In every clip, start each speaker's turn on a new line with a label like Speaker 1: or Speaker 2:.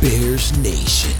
Speaker 1: Bears Nation.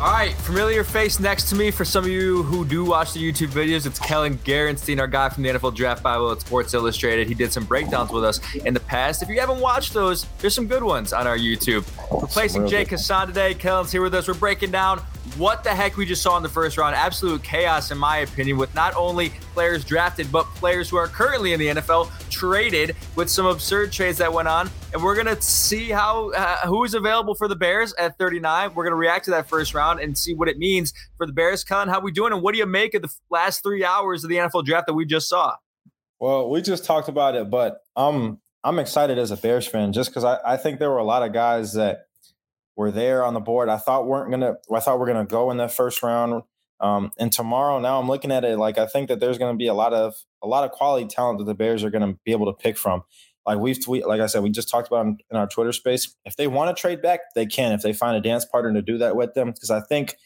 Speaker 2: All right, familiar face next to me for some of you who do watch the YouTube videos. It's Kellen Garanstein, our guy from the NFL Draft Bible at Sports Illustrated. He did some breakdowns with us in the past. If you haven't watched those, there's some good ones on our YouTube. Replacing Jake Hassan today, Kellen's here with us. We're breaking down what the heck we just saw in the first round. Absolute chaos, in my opinion, with not only players drafted, but players who are currently in the NFL traded with some absurd trades that went on. And we're to see how uh, who is available for the Bears at 39. We're to react to that first round and see what it means for the Bears. Colin, how we doing? And what do you make of the last three hours of the NFL draft that we just saw?
Speaker 3: Well, we just talked about it, but I'm I'm excited as a Bears fan just because I, I think there were a lot of guys that were there on the board. I thought weren't gonna. I thought we're gonna go in that first round. Um, and tomorrow, now I'm looking at it like I think that there's going to be a lot of a lot of quality talent that the Bears are going to be able to pick from. Like we've tweet, like I said, we just talked about in, our Twitter space. If they want to trade back, they can. If they find a dance partner to do that with them, because I think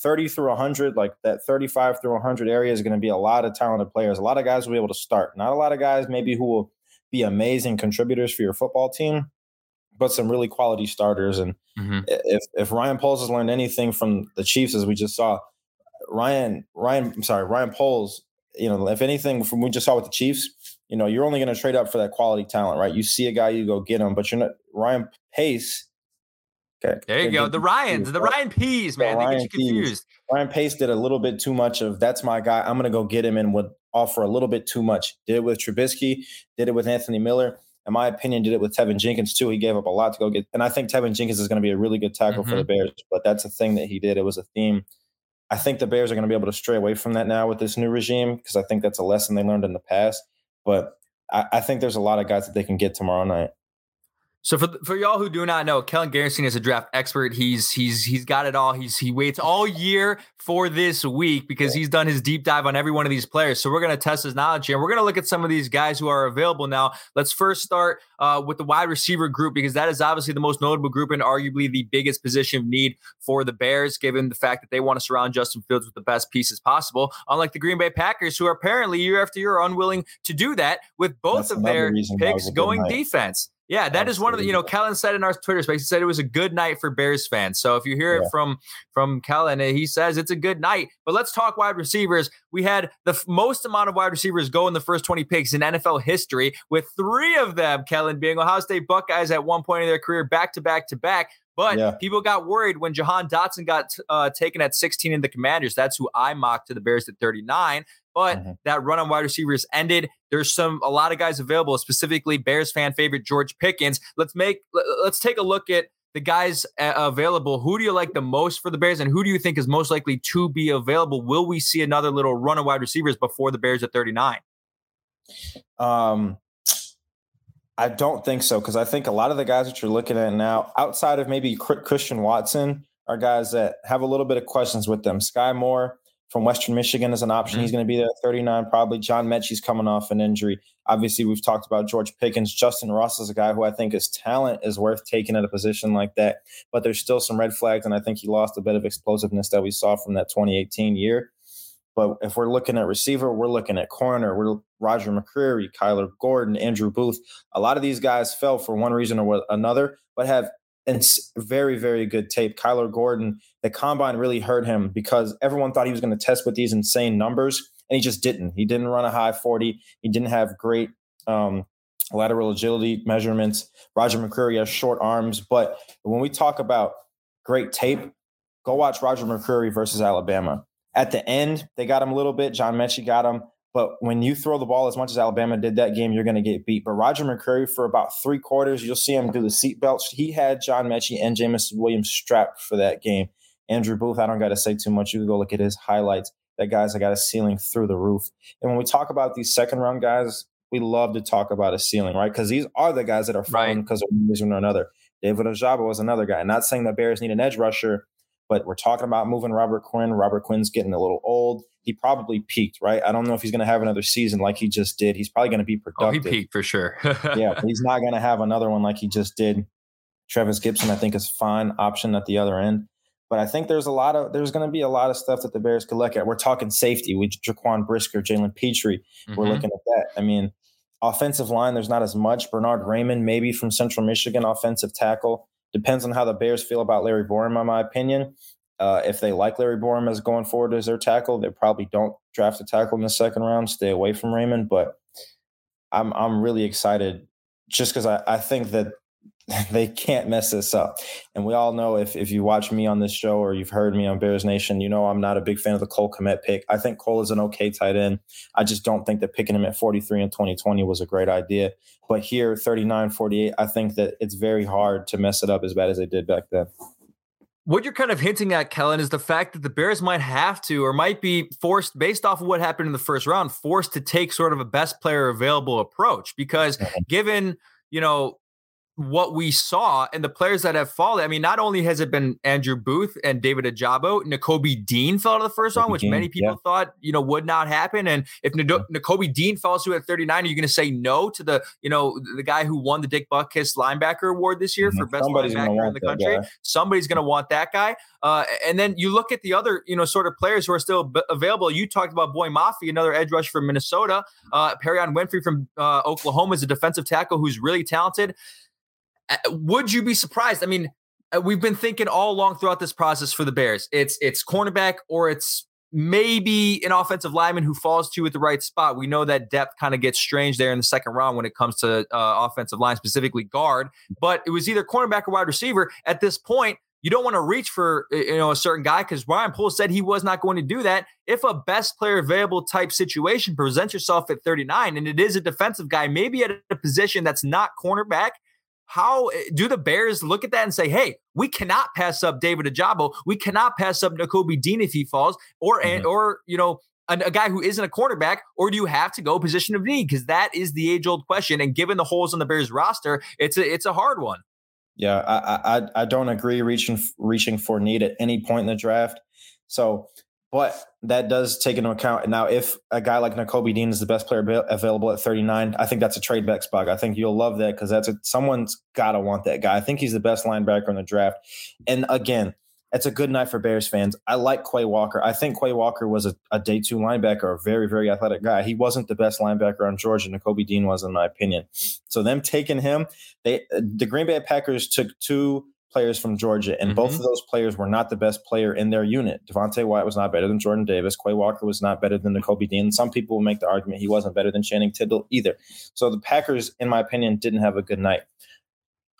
Speaker 3: 30 through 100, like that 35 through 100 area is going to be a lot of talented players. A lot of guys will be able to start. Not a lot of guys maybe who will be amazing contributors for your football team, but some really quality starters. And mm-hmm. if if Ryan Poles has learned anything from the Chiefs, as we just saw, Ryan Ryan I'm sorry Ryan Poles, you know, if anything from we just saw with the Chiefs, you know, you're only going to trade up for that quality talent, right? You see a guy, you go get him, but you're not Ryan Pace.
Speaker 2: Okay, there you go. The Ryans, the Ryan Peas, man. Ryan they get you confused.
Speaker 3: Pease. Ryan Pace did a little bit too much of that's my guy. I'm going to go get him and would offer a little bit too much. Did it with Trubisky, did it with Anthony Miller in my opinion, did it with Teven Jenkins too. He gave up a lot to go get, and I think Teven Jenkins is going to be a really good tackle mm-hmm. for the. Bears. But that's a thing that he did. It was a theme. I think the Bears are going to be able to stray away from that now with this new regime because I think that's a lesson they learned in the past. But I, I think there's a lot of guys that they can get tomorrow night.
Speaker 2: So for for y'all who do not know, Kellen Garanstein is a draft expert. He's he's he's got it all. He's he waits all year for this week because he's done his deep dive on every one of these players. So we're gonna test his knowledge here. We're gonna look at some of these guys who are available now. Let's first start uh, with the wide receiver group because that is obviously the most notable group and arguably the biggest position of need for the Bears, given the fact that they want to surround Justin Fields with the best pieces possible. Unlike the Green Bay Packers, who are apparently year after year unwilling to do that with both That's of their picks going defense. Yeah, that is one of the, you know, Kellen said in our Twitter space, he said it was a good night for Bears fans. So if you hear yeah. it from from Kellen, he says it's a good night. But let's talk wide receivers. We had the f- most amount of wide receivers go in the first 20 picks in NFL history, with three of them, Kellen, being Ohio State Buckeyes at one point in their career, back to back to back. But yeah. people got worried when Jahan Dotson got uh, taken at 16 in the Commanders. That's who I mocked to the Bears at 39. But mm-hmm. that run on wide receivers ended. There's some a lot of guys available, specifically Bears fan favorite George Pickens. Let's make let's take a look at the guys uh, available. Who do you like the most for the Bears, and who do you think is most likely to be available? Will we see another little run of wide receivers before the Bears at 39?
Speaker 3: Um, I don't think so because I think a lot of the guys that you're looking at now, outside of maybe Christian Watson, are guys that have a little bit of questions with them. Skyy Moore from Western Michigan is an option. Mm-hmm. He's going to be there at 39 probably. John Metchie's coming off an injury. Obviously, we've talked about George Pickens. Justin Ross is a guy who I think his talent is worth taking at a position like that, but there's still some red flags, and I think he lost a bit of explosiveness that we saw from that 2018 year. But if we're looking at receiver, we're looking at corner. We're Roger McCreary, Kyler Gordon, Andrew Booth. A lot of these guys fell for one reason or another, but have and very, very good tape. Kyler Gordon, the combine really hurt him because everyone thought he was going to test with these insane numbers, and he just didn't. He didn't run a high 40. He didn't have great um, lateral agility measurements. Roger McCreary has short arms. But when we talk about great tape, go watch Roger McCreary versus Alabama. At the end, they got him a little bit. John Metchie got him. But when you throw the ball as much as Alabama did that game, you're going to get beat. But Roger McCreary, for about three quarters, you'll see him do the seat seatbelts. He had John Metchie and Jameson Williams strapped for that game. Andrew Booth, I don't got to say too much. You can go look at his highlights. That guy's I got a ceiling through the roof. And when we talk about these second round guys, we love to talk about a ceiling, right? Because these are the guys that are falling because right. of one reason or another. David Ojabo was another guy. Not saying that Bears need an edge rusher, but we're talking about moving Robert Quinn. Robert Quinn's getting a little old he probably peaked, right? I don't know if he's going to have another season like he just did. He's probably going to be productive.
Speaker 2: Oh, he peaked for sure.
Speaker 3: yeah, he's not going to have another one like he just did. Trevis Gipson, I think, is fine option at the other end. But I think there's a lot of there's going to be a lot of stuff that the Bears could look at. We're talking safety with Jaquan Brisker, Jalen Pitre. Mm-hmm. We're looking at that. I mean, Offensive line, there's not as much. Bernard Raimann, maybe from Central Michigan, offensive tackle. Depends on how the Bears feel about Larry Borom, in my opinion. Uh, if they like Larry Borom as going forward as their tackle, they probably don't draft a tackle in the second round. Stay away from Raimann, But I'm I'm really excited just because I, I think that they can't mess this up. And we all know if if you watch me on this show or you've heard me on Bears Nation, you know I'm not a big fan of the Cole Kmet pick. I think Cole is an okay tight end. I just don't think that picking him at 43 in 2020 was a great idea. But here, 39, 48, I think that it's very hard to mess it up as bad as they did back then.
Speaker 2: What you're kind of hinting at, Kellen, is the fact that the Bears might have to or might be forced, based off of what happened in the first round, forced to take sort of a best player available approach. Because given, you know, what we saw and the players that have fallen. I mean, not only has it been Andrew Booth and David Ojabo, Nakobe Dean fell to the first round, which Dean, many people yeah. thought, you know, would not happen. And if Nakobe Dean falls to at 39, are you going to say no to the, you know, the guy who won the Dick Butkus linebacker award this year mm-hmm. for best Somebody's linebacker in the country? Somebody's going to want that guy. Uh, and then you look at the other, you know, sort of players who are still b- available. You talked about Boye Mafe, another edge rush from Minnesota. Uh, Perrion Winfrey from uh, Oklahoma is a defensive tackle who's really talented. Would you be surprised? I mean, uh, we've been thinking all along throughout this process for the Bears. It's it's cornerback or it's maybe an offensive lineman who falls to you at the right spot. We know that depth kind of gets strange there in the second round when it comes to uh, offensive line, specifically guard. But it was either cornerback or wide receiver. At this point, you don't want to reach for you know a certain guy because Ryan Poles said he was not going to do that. If a best player available type situation presents yourself at 39 and it is a defensive guy, maybe at a position that's not cornerback, how eh, do the Bears look at that and say, hey, we cannot pass up David Ojabo, We cannot pass up Nakobe Dean if he falls, or mm-hmm. or you know, a, a, guy who isn't a cornerback, or do you have to go position of need? Because that is the age old question. And given the holes on the Bears roster, it's a it's a hard one.
Speaker 3: Yeah, I I, I don't agree reaching reaching for need at any point in the draft. So but that does take into account now if a guy like Nakobe Dean is the best player available at 39, I think that's a trade back spot. I think you'll love that because that's a, someone's got to want that guy. I think he's the best linebacker in the draft. And again, it's a good night for Bears fans. I like Quay Walker. I think Quay Walker was a, a, day two linebacker, a very, very athletic guy. He wasn't the best linebacker on Georgia. Nakobe Dean was, in my opinion. So them taking him, they the Green Bay Packers took two players from Georgia, and mm-hmm. both of those players were not the best player in their unit. Devonte Wyatt was not better than Jordan Davis. Quay Walker was not better than Nakobe Dean. Some people will make the argument he wasn't better than Channing Tindall either. So the Packers, in my opinion, didn't have a good night.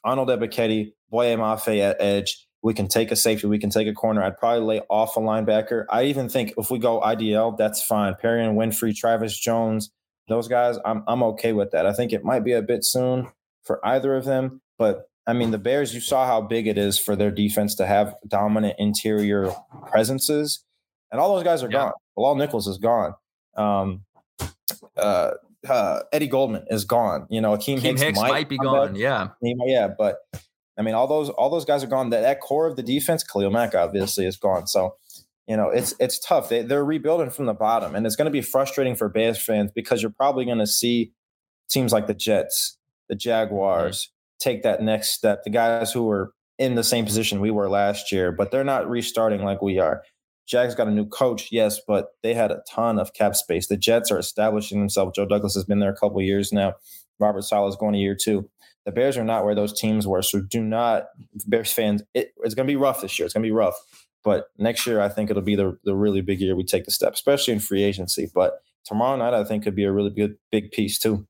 Speaker 3: Arnold Ebiketie, Boye Mafe at edge. We can take a safety. We can take a corner. I'd probably lay off a linebacker. I even think if we go IDL, that's fine. Perrion Winfrey, Travis Jones, those guys, I'm I'm okay with that. I think it might be a bit soon for either of them, but I mean, the Bears, you saw how big it is for their defense to have dominant interior presences. And all those guys are yeah. gone. Bilal Nichols is gone. Um, uh, uh, Eddie Goldman is gone. You know, Akiem Hicks,
Speaker 2: Hicks might, might, be gone. Back. Yeah.
Speaker 3: Yeah. But I mean, all those all those guys are gone. That, that core of the defense, Khalil Mack obviously is gone. So, you know, it's it's tough. They, they're rebuilding from the bottom. And it's going to be frustrating for Bears fans because you're probably going to see teams like the Jets, the Jaguars, take that next step. The guys who were in the same position we were last year, but they're not restarting like we are. Jags got a new coach, yes, but they had a ton of cap space. The Jets are establishing themselves. Joe Douglas has been there a couple years now. Robert Saleh is going a year two. The Bears are not where those teams were, so do not, Bears fans. It, it's going to be rough this year. It's going to be rough, but next year I think it'll be the the really big year we take the step, especially in free agency. But tomorrow night I think could be a really good big piece too.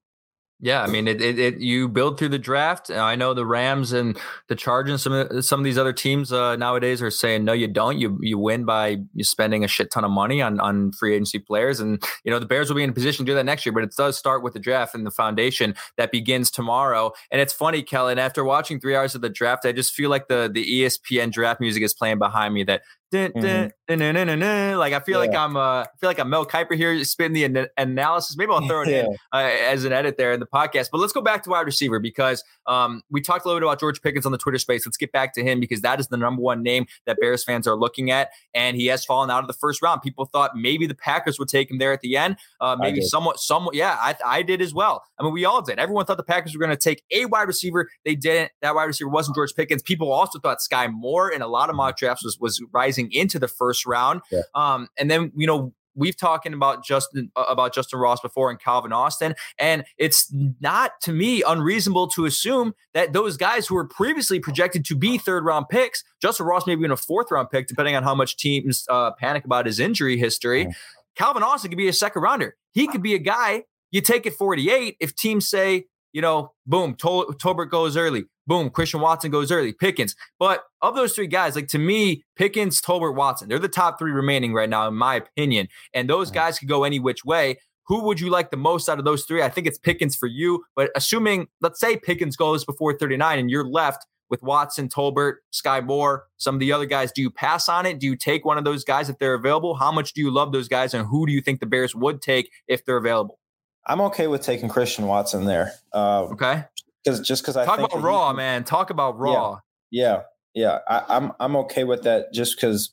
Speaker 2: Yeah, I mean, it, it, it, You build through the draft. I know the Rams and the Chargers. Some of some of these other teams uh, nowadays are saying no, you don't. You you win by spending a shit ton of money on on free agency players, and you know the Bears will be in a position to do that next year. But it does start with the draft and the foundation that begins tomorrow. And it's funny, Kellen. After watching three hours of the draft, I just feel like the the ESPN draft music is playing behind me. That mm-hmm. like I feel yeah. like I'm uh, I feel like I'm Mel Kiper here spitting the an- analysis. Maybe I'll throw it yeah. in uh, as an edit there in the podcast. But let's go back to wide receiver because um, we talked a little bit about George Pickens on the Twitter space. Let's get back to him because that is the number one name that Bears fans are looking at, and he has fallen out of the first round. People thought maybe the Packers would take him there at the end. Uh, maybe somewhat, somewhat. Yeah, I, I did as well. I mean, we all did. Everyone thought the Packers were going to take a wide receiver. They didn't. That wide receiver wasn't George Pickens. People also thought Skyy Moore in a lot of mock drafts was was rising into the first round. Yeah. Um, and then you know we've talking about Justin uh, about Justin Ross before and Calvin Austin, and it's not to me unreasonable to assume that those guys who were previously projected to be third round picks, Justin Ross maybe in a fourth round pick, depending on how much teams uh, panic about his injury history. Calvin Austin could be a second rounder. He could be a guy you take it 48 if teams say, you know, boom, Tol- Tolbert goes early. Boom, Christian Watson goes early. Pickens. But of those three guys, like to me, Pickens, Tolbert, Watson, they're the top three remaining right now, in my opinion. And those guys could go any which way. Who would you like the most out of those three? I think it's Pickens for you. But assuming, let's say Pickens goes before 39 and you're left with Watson, Tolbert, Skyy Moore, some of the other guys, do you pass on it? Do you take one of those guys if they're available? How much do you love those guys? And who do you think the Bears would take if they're available?
Speaker 3: I'm okay with taking Christian Watson there.
Speaker 2: Uh, okay.
Speaker 3: Because just because I
Speaker 2: talk about raw, he, man. Talk about raw.
Speaker 3: Yeah, yeah. yeah. I, I'm I'm okay with that. Just because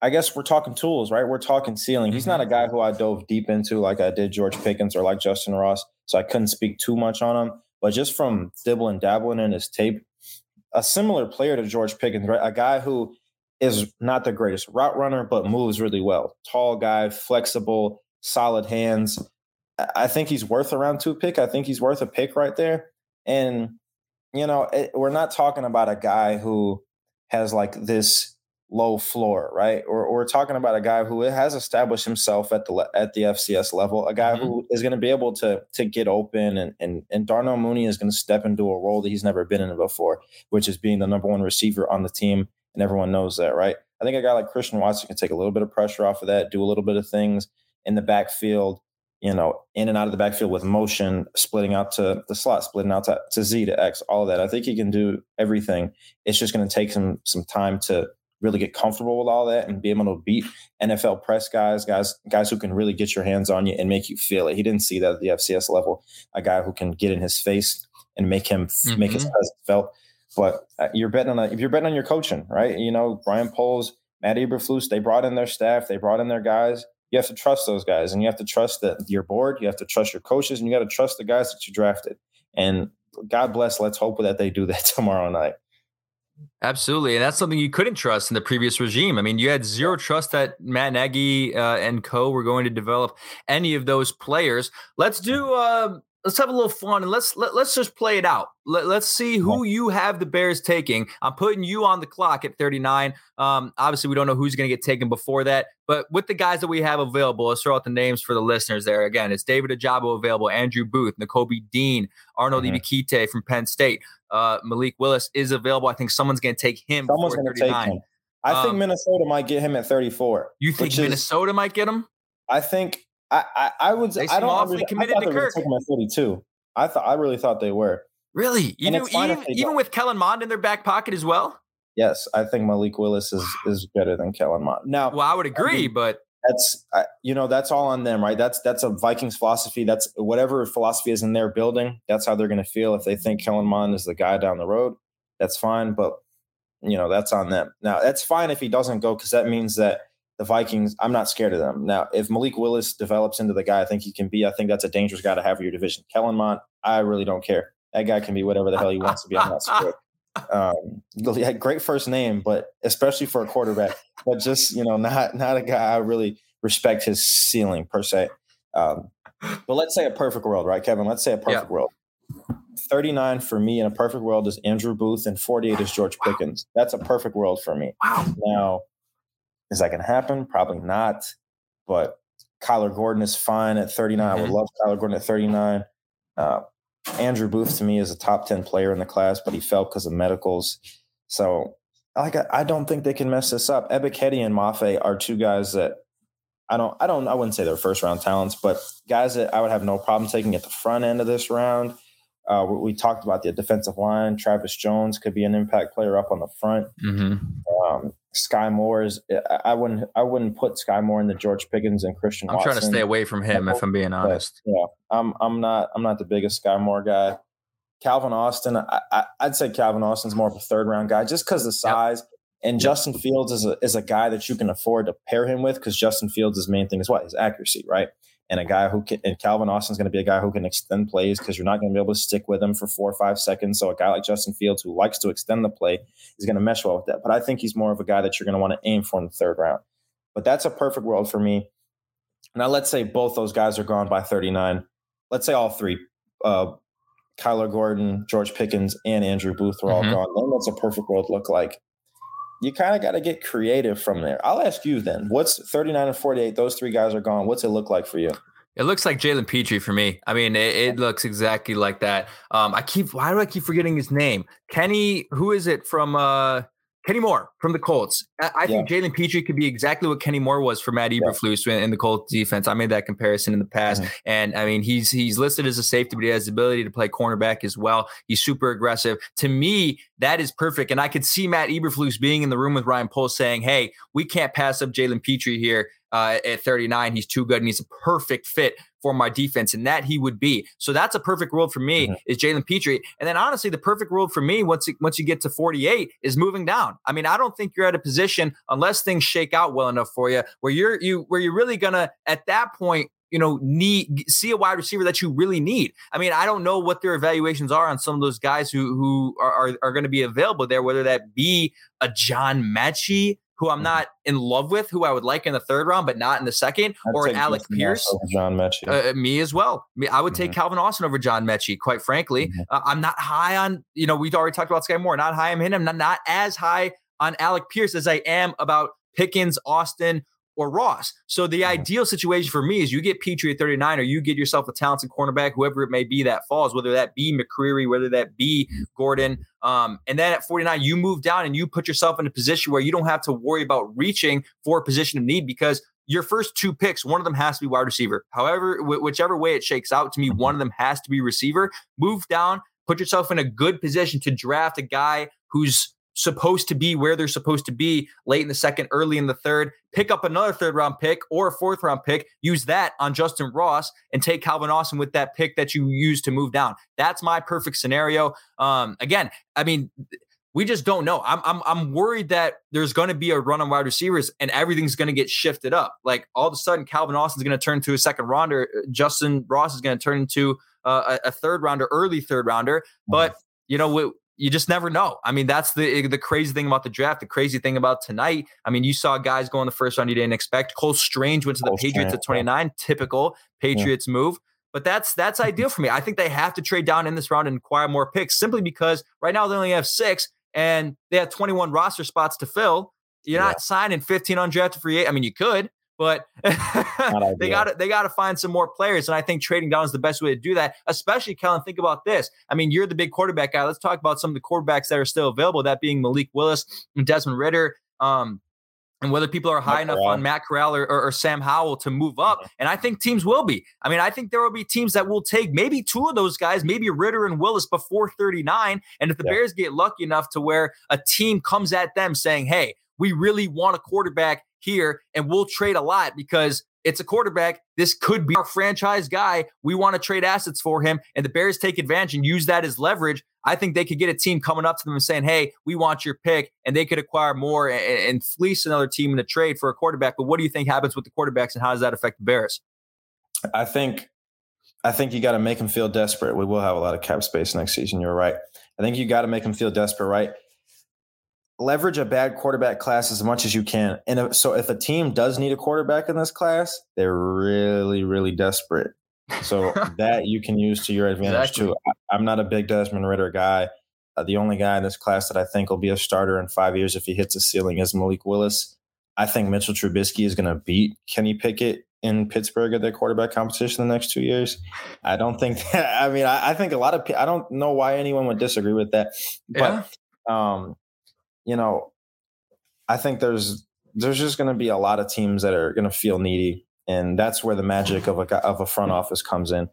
Speaker 3: I guess we're talking tools, right? We're talking ceiling. He's not a mm-hmm. guy who I dove deep into like I did George Pickens or like Justin Ross, so I couldn't speak too much on him. But just from dibbling, dabbling in his tape, a similar player to George Pickens, right? A guy who is not the greatest route runner, but moves really well. Tall guy, flexible, solid hands. I think he's worth a round two pick. I think he's worth a pick right there. And, you know, it, we're not talking about a guy who has like this low floor, right? Or, or, we're talking about a guy who has established himself at the at the FCS level, a guy mm-hmm. who is going to be able to to get open, and and and Darnell Mooney is going to step into a role that he's never been in before, which is being the number one receiver on the team, and everyone knows that, right? I think a guy like Christian Watson can take a little bit of pressure off of that, do a little bit of things in the backfield, you know, in and out of the backfield with motion, splitting out to the slot, splitting out to, to Z to X, all of that. I think he can do everything. It's just going to take some some time to really get comfortable with all that and be able to beat NFL press guys, guys, guys who can really get your hands on you and make you feel it. He didn't see that at the FCS level. A guy who can get in his face and make him mm-hmm. make his mm-hmm. presence felt. But uh, you're betting on a, if you're betting on your coaching, right? You know, Brian Poles, Matt Eberflus, they brought in their staff, they brought in their guys you have to trust those guys and you have to trust that your board, you have to trust your coaches, and you got to trust the guys that you drafted. And God bless, let's hope that they do that tomorrow night.
Speaker 2: Absolutely. And that's something you couldn't trust in the previous regime. I mean, you had zero trust that Matt Nagy uh, and co were going to develop any of those players. Let's do uh, let's have a little fun and let's let, let's just play it out. Let, us see who you have the Bears taking. I'm putting you on the clock at 39. Um, obviously, we don't know who's going to get taken before that, but with the guys that we have available, let's throw out the names for the listeners there. Again, it's David Ojabo available, Andrew Booth, Nakobe Dean, Arnold mm-hmm. Ebiketie from Penn State, uh, Malik Willis is available. I think someone's going to take him. Someone's going to take him.
Speaker 3: I um, think Minnesota might get him at 34.
Speaker 2: You think Minnesota is, might get him?
Speaker 3: I think I, I, I would. They I don't. Awfully committed I thought to they Kirk. My forty-two. I thought. I really thought they were.
Speaker 2: Really, even even, even with Kellen Mond in their back pocket as well.
Speaker 3: Yes, I think Malik Willis is is better than Kellen Mond. Now,
Speaker 2: well, I would agree, I mean, but
Speaker 3: that's you know that's all on them, right? That's that's a Vikings philosophy. That's whatever philosophy is in their building. That's how they're going to feel if they think Kellen Mond is the guy down the road. That's fine, but you know that's on them. Now, that's fine if he doesn't go because that means that the Vikings, I'm not scared of them. Now, if Malik Willis develops into the guy I think he can be, I think that's a dangerous guy to have in your division. Kellen Mond, I really don't care. That guy can be whatever the hell he wants to be. I'm not scared. Um, great first name, but especially for a quarterback, but just you know, not not a guy I really respect his ceiling per se. Um, but let's say a perfect world, right, Kevin? Let's say a perfect yeah. world. 39 for me in a perfect world is Andrew Booth, and 48 is George Pickens. That's a perfect world for me.
Speaker 2: Wow.
Speaker 3: Now, is that going to happen? Probably not. But Kyler Gordon is fine at 39. Mm-hmm. I would mm-hmm. love Kyler Gordon at 39. Uh, Andrew Booth to me is a top 10 player in the class, but he fell because of medicals. So like I don't think they can mess this up. Ebiketie and Mafe are two guys that I don't I don't I wouldn't say they're first round talents, but guys that I would have no problem taking at the front end of this round. Uh, we, we, talked about the defensive line. Travis Jones could be an impact player up on the front.
Speaker 2: Mm-hmm.
Speaker 3: Um, Skyy Moore is. I wouldn't. I wouldn't put Skyy Moore in the George Pickens and Christian.
Speaker 2: I'm
Speaker 3: Watson.
Speaker 2: trying to stay away from him, if I'm being honest.
Speaker 3: But, yeah, I'm. I'm not. I'm not the biggest Skyy Moore guy. Calvin Austin. I, would say Calvin Austin's more of a third round guy, just because the size. Yep. And. Justin Fields is a is a guy that you can afford to pair him with because Justin Fields' main thing is what his accuracy, right? And a guy who can, and Calvin Austin's going to be a guy who can extend plays because you're not going to be able to stick with him for four or five seconds. So a guy like Justin Fields who likes to extend the play is going to mesh well with that. But I think he's more of a guy that you're going to want to aim for in the third round. But that's a perfect world for me. Now, let's say both those guys are gone by 39. Let's say all three uh, Kyler Gordon, George Pickens, and Andrew Booth are all mm-hmm. gone. Then what's a perfect world look like? You kind of got to get creative from there. I'll ask you then. What's 39 and 48? Those three guys are gone. What's it look like for you?
Speaker 2: It looks like Jalen Pitre for me. I mean, it, it, looks exactly like that. Um, I keep why do I keep forgetting his name? Kenny, who is it from uh Kenny Moore from the Colts. I, I think Jalen Pitre could be exactly what Kenny Moore was for Matt Eberflus yeah. in the Colts defense. I made that comparison in the past, mm-hmm. and I mean he's he's listed as a safety, but he has the ability to play cornerback as well. He's super aggressive. To me, that is perfect, and I could see Matt Eberflus being in the room with Ryan Poles saying, "Hey, we can't pass up Jalen Pitre here." Uh, at 39. He's too good and he's a perfect fit for my defense, and that he would be. So that's a perfect world for me mm-hmm. is Jalen Pitre. And then honestly, the perfect world for me once once you get to 48 is moving down. I mean, I don't think you're at a position unless things shake out well enough for you where you're you where you're really gonna at that point you know, need see a wide receiver that you really need. I mean, I don't know what their evaluations are on some of those guys who who are are, are going to be available there, whether that be a John Metchie who I'm mm-hmm. not in love with, who I would like in the third round, but not in the 2nd or an Alec Pierce.
Speaker 3: John Metchie.
Speaker 2: Uh, me as well. Me, I would mm-hmm. take Calvin Austin over John Metchie, quite frankly. Mm-hmm. Uh, I'm not high on, you know, we've already talked about Skyy Moore, not high on him. I'm not, not as high on Alec Pierce as I am about Pickens, Austin, or Ross. So the mm-hmm. ideal situation for me is you get Pitre at 39 or you get yourself a talented cornerback, whoever it may be that falls, whether that be McCreary, whether that be Gordon. Um, and then at 49, you move down and you put yourself in a position where you don't have to worry about reaching for a position of need because your first two picks, one of them has to be wide receiver. However, wh- whichever way it shakes out to me, one of them has to be receiver. Move down, put yourself in a good position to draft a guy who's supposed to be where they're supposed to be late in the second, early in the third. Pick up another third round pick or a fourth round pick, use that on Justin Ross and take Calvin Austin with that pick that you use to move down. That's my perfect scenario. Um, again, I mean, we just don't know. I'm I'm I'm worried that there's going to be a run on wide receivers and everything's going to get shifted up. Like all of a sudden, Calvin Austin's going to turn to a second rounder. Justin Ross is going to turn into uh, a, a, third rounder, early third rounder. But you know, you just never know. I mean, that's the eh, the crazy thing about the draft. The crazy thing about tonight. I mean, you saw guys go in the first round you didn't expect. Cole Strange went to the Cole Patriots Strange, at 29. Typical Patriots yeah. move. But that's that's ideal for me. I think they have to trade down in this round and acquire more picks simply because right now they only have six and they have 21 roster spots to fill. You're yeah. not signing 15 undrafted free. I mean, you could, but they got to they got to find some more players, and I think trading down is the best way to do that. Especially, Kellen, think about this. I mean, you're the big quarterback guy. Let's talk about some of the quarterbacks that are still available. That being Malik Willis and Desmond Ridder. Um, and whether people are high Matt enough Corral. on Matt Corral or, or, or, Sam Howell to move up. Mm-hmm. And I think teams will be. I mean, I think there will be teams that will take maybe two of those guys, maybe Ritter and Willis before 39. And if the yeah. Bears get lucky enough to where a team comes at them saying, hey, we really want a quarterback here and we'll trade a lot because it's a quarterback. This could be our franchise guy. We want to trade assets for him. And the Bears take advantage and use that as leverage. I think they could get a team coming up to them and saying, hey, we want your pick. And they could acquire more and, and fleece another team in a trade for a quarterback. But what do you think happens with the quarterbacks and how does that affect the Bears?
Speaker 3: I think I think you got to make them feel desperate. We will have a lot of cap space next season. You're right. I think you got to make them feel desperate, right? Leverage a bad quarterback class as much as you can. And if, so if a team does need a quarterback in this class, they're really, really desperate. So that you can use to your advantage exactly. too. I, am not a big Desmond Ridder guy. Uh, the only guy in this class that I think will be a starter in five years if he hits a ceiling is Malik Willis. I think Mitchell Trubisky is going to beat Kenny Pickett in Pittsburgh at their quarterback competition the next two years. I don't think that. I mean, I, I think a lot of. I don't know why anyone would disagree with that, but yeah. um, you know, I think there's there's just going to be a lot of teams that are going to feel needy, and that's where the magic of a of a front office comes in.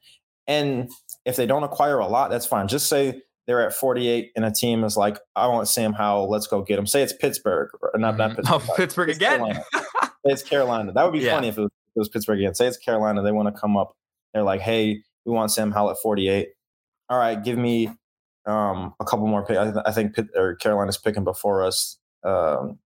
Speaker 3: And if they don't acquire a lot, that's fine. Just say they're at 48 and a team is like, I want Sam Howell, let's go get him. Say it's Pittsburgh, or not, not mm-hmm.
Speaker 2: oh, Pittsburgh. Oh, Pittsburgh
Speaker 3: it's
Speaker 2: again.
Speaker 3: Carolina. it's Carolina. That would be yeah. funny if it, was, if it was Pittsburgh again. Say it's Carolina. They want to come up. They're like, hey, we want Sam Howell at 48. All right, give me um, a couple more picks. I, th- I, think Pitt, or Carolina's picking before us. Um,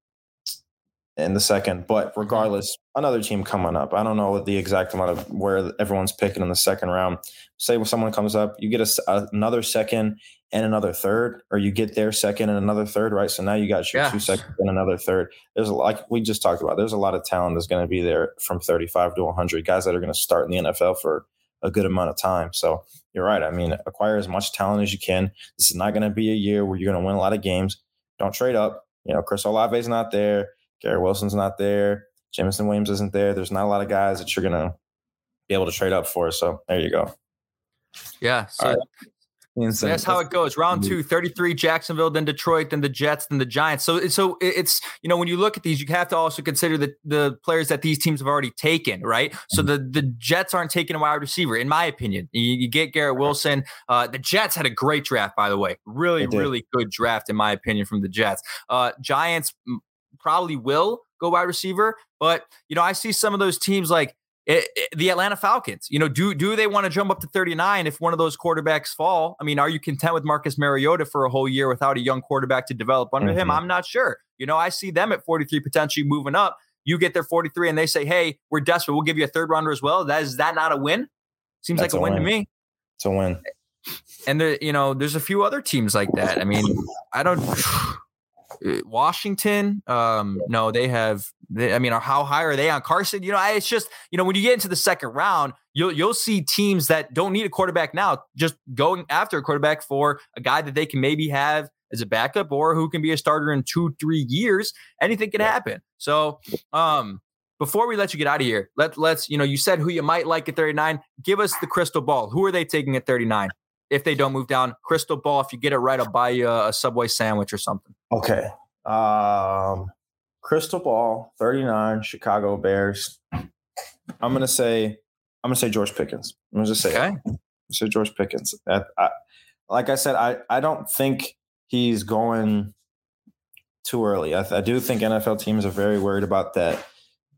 Speaker 3: in the second. But regardless, another team coming up. I don't know the exact amount of where everyone's picking in the second round. Say when someone comes up, you get a, a, another second and another third, or you get their second and another third, right? So now you got your two seconds and another third. There's a, like we just talked about. There's a lot of talent that's going to be there from 35 to 100 guys that are going to start in the NFL for a good amount of time. So you're right. I mean, acquire as much talent as you can. This is not going to be a year where you're going to win a lot of games. Don't trade up. You know, Chris Olave is not there. Garrett Wilson's not there. Jameson Williams isn't there. There's not a lot of guys that you're going to be able to trade up for. So there you go.
Speaker 2: Yeah. So so that's how it goes. Round two, 33, Jacksonville, then Detroit, then the Jets, then the Giants. So, so it's, you know, when you look at these, you have to also consider the, the players that these teams have already taken, right? So mm-hmm. the, the Jets aren't taking a wide receiver, in my opinion. You, you get Garrett Wilson. Uh, the Jets had a great draft, by the way. Really, really good draft, in my opinion, from the Jets. Uh, Giants probably will go wide receiver, but, you know, I see some of those teams like, it, it, the Atlanta Falcons, you know, do do they want to jump up to 39 if one of those quarterbacks fall? I mean, are you content with Marcus Mariota for a whole year without a young quarterback to develop under mm-hmm. him? I'm not sure. You know, I see them at 43 potentially moving up. You get their 43 and they say, "Hey, we're desperate. We'll give you a third rounder as well." That is that not a win? Seems That's like a, a win, win to me.
Speaker 3: It's a win.
Speaker 2: And the, you know, there's a few other teams like that. I mean, I don't Washington, um, no, they have. They, I mean, how high are they on Carson? You know, it's just you know when you get into the second round, you'll you'll see teams that don't need a quarterback now just going after a quarterback for a guy that they can maybe have as a backup or who can be a starter in two three years. Anything can happen. So, um, before we let you get out of here, let let's you know you said who you might like at 39. Give us the crystal ball. Who are they taking at 39? If they don't move down. Crystal ball, if you get it right, I'll buy you a, a Subway sandwich or something.
Speaker 3: Okay. Um, crystal ball, 39, Chicago Bears. I'm gonna say, I'm gonna say George Pickens. I'm gonna just say, okay. say George Pickens. I, I, like I said, I I don't think he's going too early. I, I, do think NFL teams are very worried about that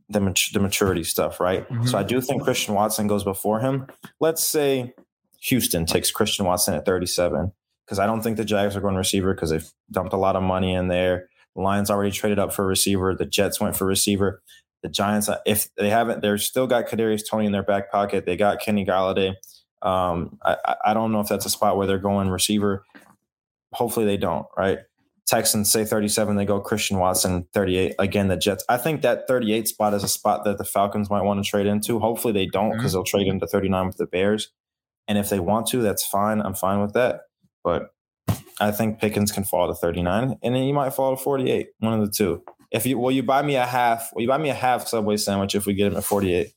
Speaker 3: the, mat- the maturity stuff, right? Mm-hmm. So I do think Christian Watson goes before him. Let's say Houston takes Christian Watson at 37 because I don't think the Jags are going receiver because they've dumped a lot of money in there. The Lions already traded up for receiver. The Jets went for receiver. The Giants, uh, if they haven't, they're still got Kadarius Toney in their back pocket. They got Kenny Golladay. Um, I, I don't know if that's a spot where they're going receiver. Hopefully they don't. Right. Texans say 37, they go Christian Watson 38. Again, the Jets. I think that 38 spot is a spot that the Falcons might want to trade into. Hopefully they don't because mm-hmm. they'll trade into 39 with the Bears. And if they want to, that's fine. I'm fine with that. But I think Pickens can fall to 39, and then you might fall to 48. One of the two. If you will, you buy me a half. Will you buy me a half Subway sandwich if we get him at 48?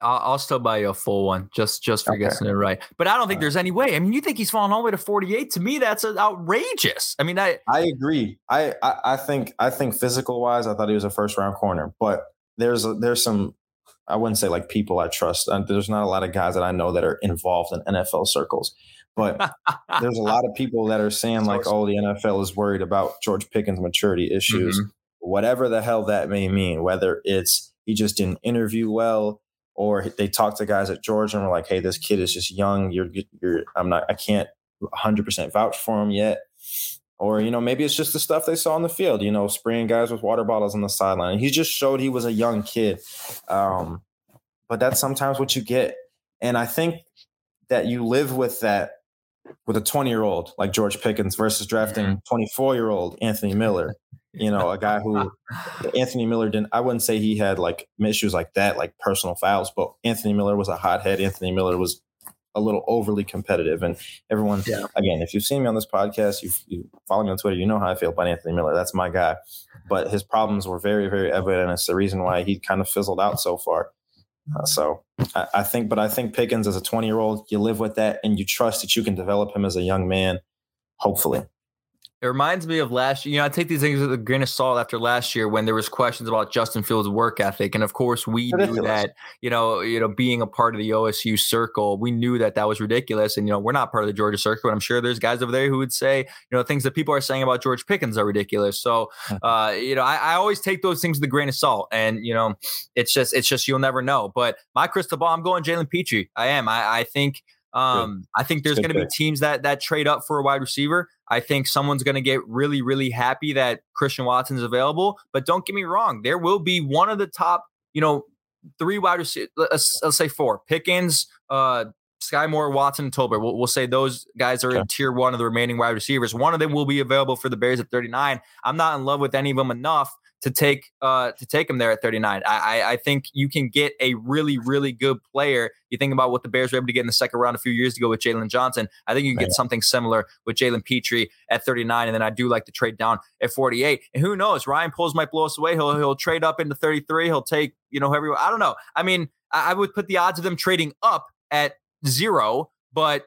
Speaker 2: I'll, I'll still buy you a full one just just for okay. guessing it right. But I don't think there's any way. I mean, you think he's falling all the way to 48? To me, that's outrageous. I mean, I
Speaker 3: I agree. I I, I think I think physical wise, I thought he was a first round corner, but there's a, there's some I wouldn't say like people I trust. Uh, there's not a lot of guys that I know that are involved in NFL circles, but there's a lot of people that are saying like, "Oh, the NFL is worried about George Pickens' maturity issues." Mm-hmm. Whatever the hell that may mean, whether it's he just didn't interview well, or they talked to guys at Georgia and were like, "Hey, this kid is just young. You're, you're. I'm not. I can't 100 percent vouch for him yet." Or, you know, maybe it's just the stuff they saw on the field, you know, spraying guys with water bottles on the sideline. He just showed he was a young kid. Um, but that's sometimes what you get. And I think that you live with that with a 20 year old like George Pickens versus drafting 24 year old Anthony Miller. You know, a guy who Anthony Miller didn't, I wouldn't say he had like issues like that, like personal fouls, but Anthony Miller was a hothead. Anthony Miller was a little overly competitive. And everyone, yeah. again, if you've seen me on this podcast, you you follow me on Twitter, you know how I feel about Anthony Miller. That's my guy. But his problems were very, very evident. And it's the reason why he kind of fizzled out so far. Uh, so I, I, think, but I think Pickens as a 20 year old, you live with that and you trust that you can develop him as a young man, hopefully.
Speaker 2: It reminds me of last year. You know, I take these things with a grain of salt after last year when there was questions about Justin Fields' work ethic, and of course we ridiculous. knew that you know, you know, being a part of the OSU circle, we knew that that was ridiculous. And you know, we're not part of the Georgia circle, but I'm sure there's guys over there who would say, you know, things that people are saying about George Pickens are ridiculous. So, hmm. uh, you know, I, I always take those things with a grain of salt, and you know, it's just, it's just you'll never know. But my crystal ball, I'm going Jalen Pitre. I am. I, I think Um, I think there's going to be teams that that trade up for a wide receiver. I think someone's going to get really, really happy that Christian Watson's available. But don't get me wrong, there will be one of the top, you know, three wide receivers. Let's, let's say four: Pickens, uh, Skyy Moore, Watson, and Tolbert. We'll, we'll, say those guys are okay. in tier one of the remaining wide receivers. One of them will be available for the Bears at 39. I'm not in love with any of them enough to take uh to take him there at 39. I, I think you can get a really really good player. You think about what the Bears were able to get in the second round a few years ago with Jaylon Johnson. I think you can get something similar with Jalen Pitre at 39, and then I do like to trade down at 48. And who knows? Ryan Poles might blow us away. He'll he'll trade up into 33. He'll take you know whoever. I don't know. I mean, I, I would put the odds of them trading up at zero, but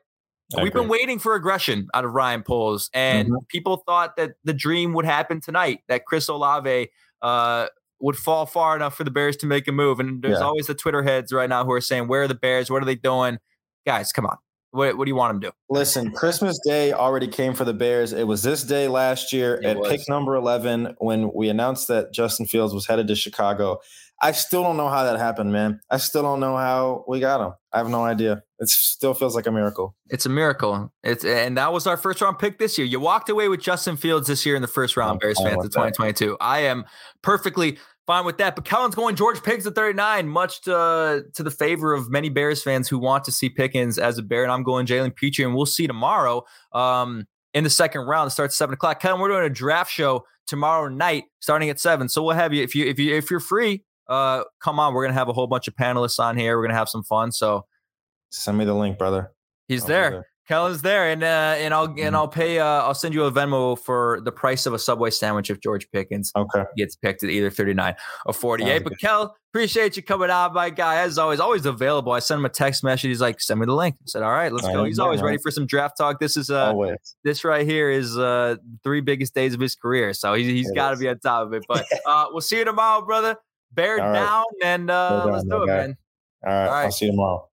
Speaker 2: I We've agree. been waiting for aggression out of Ryan Poles, and mm-hmm. people thought that the dream would happen tonight. That Chris Olave uh, would fall far enough for the Bears to make a move. And there's yeah. always the Twitter heads right now who are saying, "Where are the Bears? What are they doing?" Guys, come on. What, what do you want them to do?
Speaker 3: Listen, Christmas Day already came for the Bears. It was this day last year it at was. pick number 11 when we announced that Justin Fields was headed to Chicago. I still don't know how that happened, man. I still don't know how we got him. I have no idea. It still feels like a miracle.
Speaker 2: It's a miracle. It's and that was our first round pick this year. You walked away with Justin Fields this year in the first round, Bears fans of 2022. I am perfectly fine with that. But Kellen's going George Pickens at 39, much to to the favor of many Bears fans who want to see Pickens as a Bear. And I'm going Jalen Pitre, and we'll see tomorrow. Um, in the second round. It starts seven o'clock. Kellen, we're doing a draft show tomorrow night, starting at seven. So we'll have you if you if you if you're free, uh, come on, we're gonna have a whole bunch of panelists on here. We're gonna have some fun. So
Speaker 3: send me the link, brother.
Speaker 2: He's there. there. Kellen's there, and uh, and I'll and mm-hmm. I'll pay. Uh, I'll send you a Venmo for the price of a Subway sandwich if George Pickens
Speaker 3: okay.
Speaker 2: gets picked at either thirty nine or forty eight. But Kel, appreciate you coming out, my guy. As always, always available. I sent him a text message. He's like, "Send me the link." I said, "All right, let's go." He's always ready for some draft talk. This is uh, always. this right here is uh, three biggest days of his career, so he's, he's got to be on top of it. But uh, we'll see you tomorrow, brother. Bear right. down and uh, let's do it, man.
Speaker 3: All right. All right. I'll see you tomorrow.